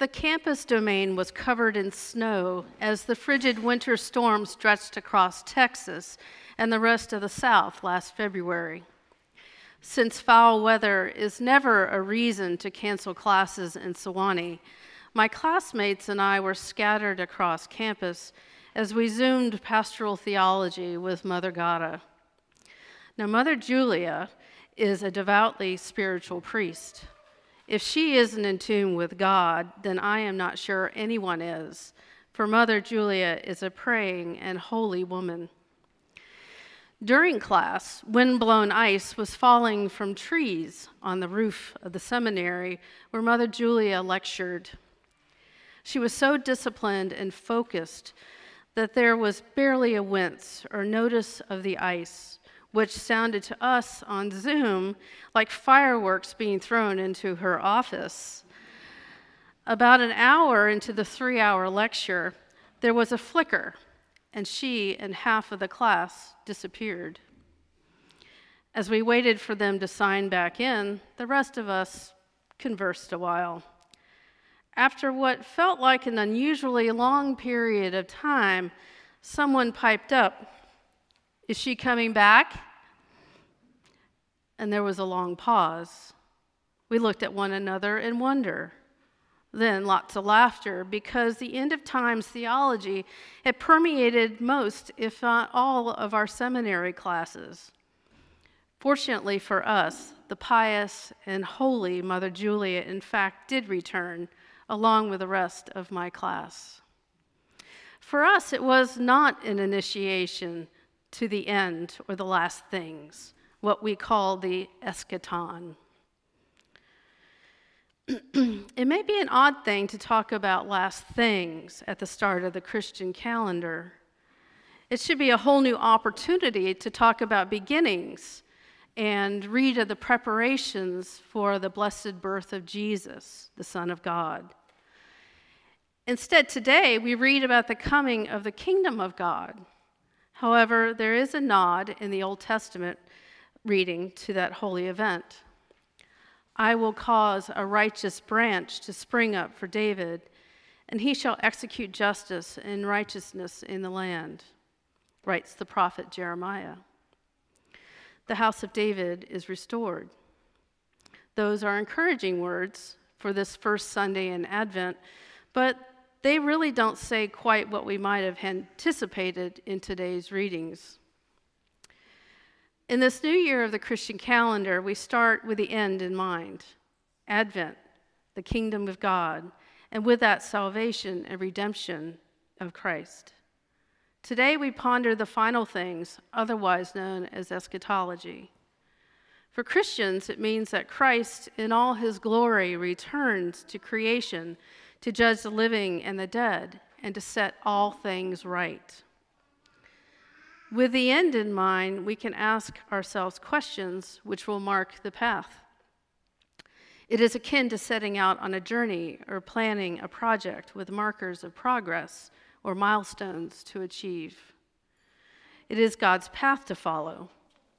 The campus domain was covered in snow as the frigid winter storm stretched across Texas and the rest of the South last February. Since foul weather is never a reason to cancel classes in Sewanee, my classmates and I were scattered across campus as we zoomed pastoral theology with Mother Gata. Now, Mother Julia is a devoutly spiritual priest. If she isn't in tune with God, then I am not sure anyone is, for Mother Julia is a praying and holy woman. During class, wind-blown ice was falling from trees on the roof of the seminary where Mother Julia lectured. She was so disciplined and focused that there was barely a wince or notice of the ice, which sounded to us on Zoom like fireworks being thrown into her office. About an hour into the three hour lecture, there was a flicker and she and half of the class disappeared. As we waited for them to sign back in, the rest of us conversed a while. After what felt like an unusually long period of time, someone piped up, Is she coming back? And there was a long pause. We looked at one another in wonder. Then lots of laughter because the end of times theology had permeated most, if not all, of our seminary classes. Fortunately for us, the pious and holy Mother Julia, in fact, did return along with the rest of my class. For us, it was not an initiation to the end or the last things, what we call the eschaton. it may be an odd thing to talk about last things at the start of the Christian calendar. It should be a whole new opportunity to talk about beginnings and read of the preparations for the blessed birth of Jesus, the Son of God. Instead, today we read about the coming of the kingdom of God. However, there is a nod in the Old Testament reading to that holy event. I will cause a righteous branch to spring up for David, and he shall execute justice and righteousness in the land, writes the prophet Jeremiah. The house of David is restored. Those are encouraging words for this first Sunday in Advent, but they really don't say quite what we might have anticipated in today's readings. In this new year of the Christian calendar, we start with the end in mind Advent, the kingdom of God, and with that, salvation and redemption of Christ. Today, we ponder the final things, otherwise known as eschatology. For Christians, it means that Christ, in all his glory, returns to creation to judge the living and the dead, and to set all things right. With the end in mind, we can ask ourselves questions which will mark the path. It is akin to setting out on a journey or planning a project with markers of progress or milestones to achieve. It is God's path to follow.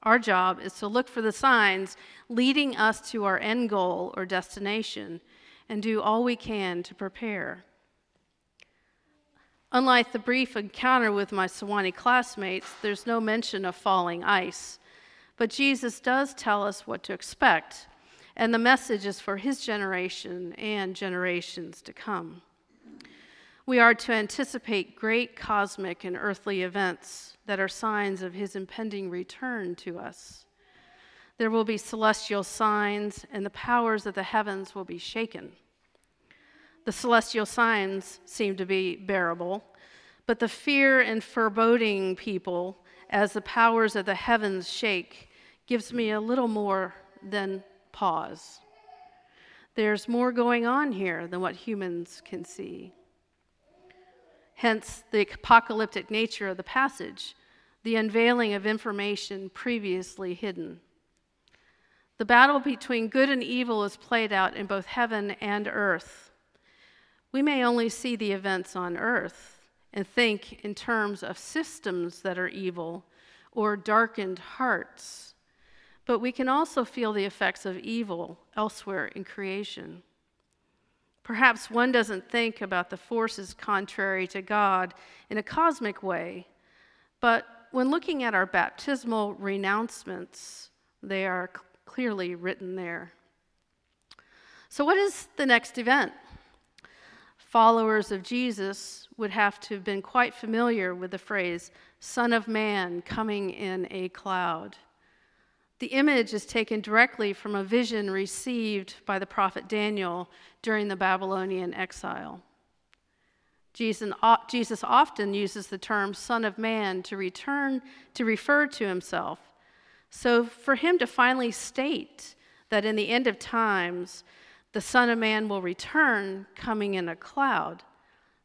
Our job is to look for the signs leading us to our end goal or destination and do all we can to prepare. Unlike the brief encounter with my Sewanee classmates, there's no mention of falling ice. But Jesus does tell us what to expect, and the message is for his generation and generations to come. We are to anticipate great cosmic and earthly events that are signs of his impending return to us. There will be celestial signs, and the powers of the heavens will be shaken. The celestial signs seem to be bearable, but the fear and foreboding people as the powers of the heavens shake gives me a little more than pause. There's more going on here than what humans can see. Hence, the apocalyptic nature of the passage, the unveiling of information previously hidden. The battle between good and evil is played out in both heaven and earth. We may only see the events on earth and think in terms of systems that are evil or darkened hearts, but we can also feel the effects of evil elsewhere in creation. Perhaps one doesn't think about the forces contrary to God in a cosmic way, but when looking at our baptismal renouncements, they are clearly written there. So, what is the next event? Followers of Jesus would have to have been quite familiar with the phrase, Son of Man coming in a cloud. The image is taken directly from a vision received by the prophet Daniel during the Babylonian exile. Jesus, uh, often uses the term Son of Man to return to refer to himself. So, for him to finally state that in the end of times, the Son of Man will return coming in a cloud,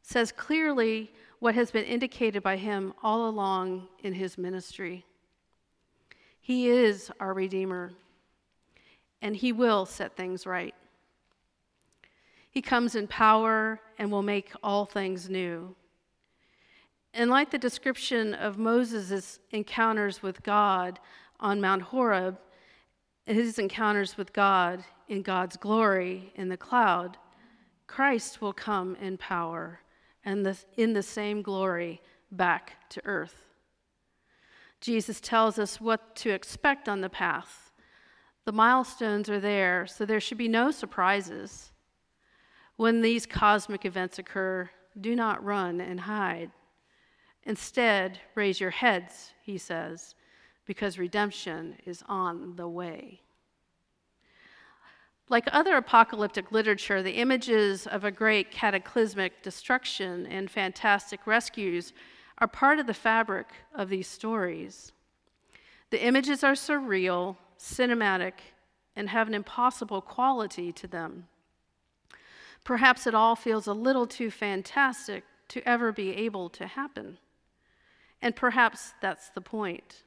says clearly what has been indicated by him all along in his ministry. He is our Redeemer, and he will set things right. He comes in power and will make all things new. And like the description of Moses' encounters with God on Mount Horeb, his encounters with God in God's glory in the cloud, Christ will come in power and the, in the same glory back to earth. Jesus tells us what to expect on the path. The milestones are there, so there should be no surprises. When these cosmic events occur, do not run and hide. Instead, raise your heads, he says, because redemption is on the way. Like other apocalyptic literature, the images of a great cataclysmic destruction and fantastic rescues are part of the fabric of these stories. The images are surreal, cinematic, and have an impossible quality to them. Perhaps it all feels a little too fantastic to ever be able to happen. And perhaps that's the point.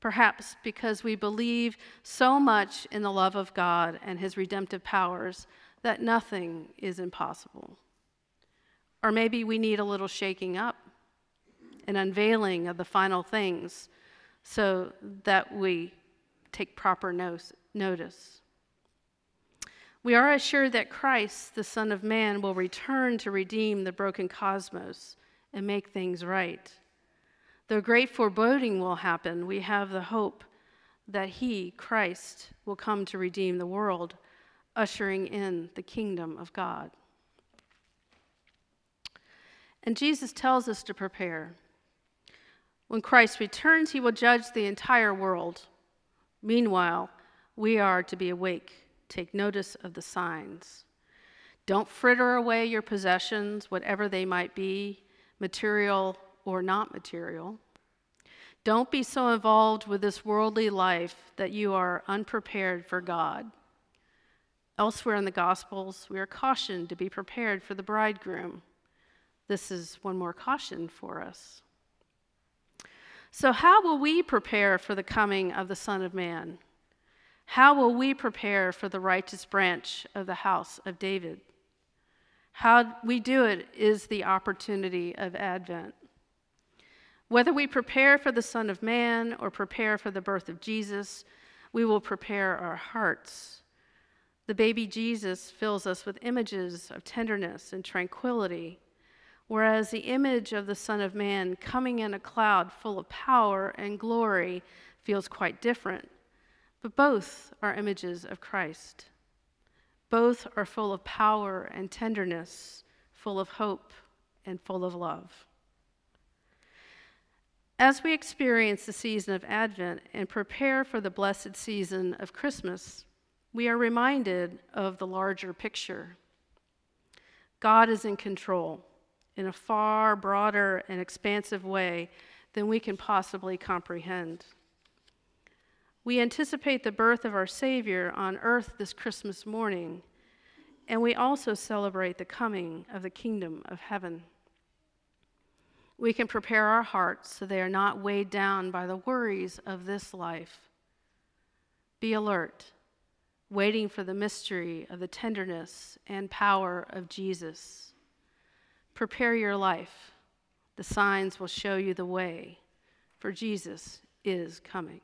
Perhaps because we believe so much in the love of God and his redemptive powers that nothing is impossible. Or maybe we need a little shaking up, an unveiling of the final things so that we take proper notice. We are assured that Christ, the Son of Man, will return to redeem the broken cosmos and make things right. Though great foreboding will happen, we have the hope that He, Christ, will come to redeem the world, ushering in the kingdom of God. And Jesus tells us to prepare. When Christ returns, he will judge the entire world. Meanwhile, we are to be awake, take notice of the signs. Don't fritter away your possessions, whatever they might be, material or not material. Don't be so involved with this worldly life that you are unprepared for God. Elsewhere in the Gospels, we are cautioned to be prepared for the bridegroom. This is one more caution for us. So, how will we prepare for the coming of the Son of Man? How will we prepare for the righteous branch of the house of David? How we do it is the opportunity of Advent. Whether we prepare for the Son of Man or prepare for the birth of Jesus, we will prepare our hearts. The baby Jesus fills us with images of tenderness and tranquility, whereas the image of the Son of Man coming in a cloud full of power and glory feels quite different. But both are images of Christ. Both are full of power and tenderness, full of hope and full of love. As we experience the season of Advent and prepare for the blessed season of Christmas, we are reminded of the larger picture. God is in control in a far broader and expansive way than we can possibly comprehend. We anticipate the birth of our Savior on earth this Christmas morning, and we also celebrate the coming of the kingdom of heaven. We can prepare our hearts so they are not weighed down by the worries of this life. Be alert, waiting for the mystery of the tenderness and power of Jesus. Prepare your life. The signs will show you the way, for Jesus is coming.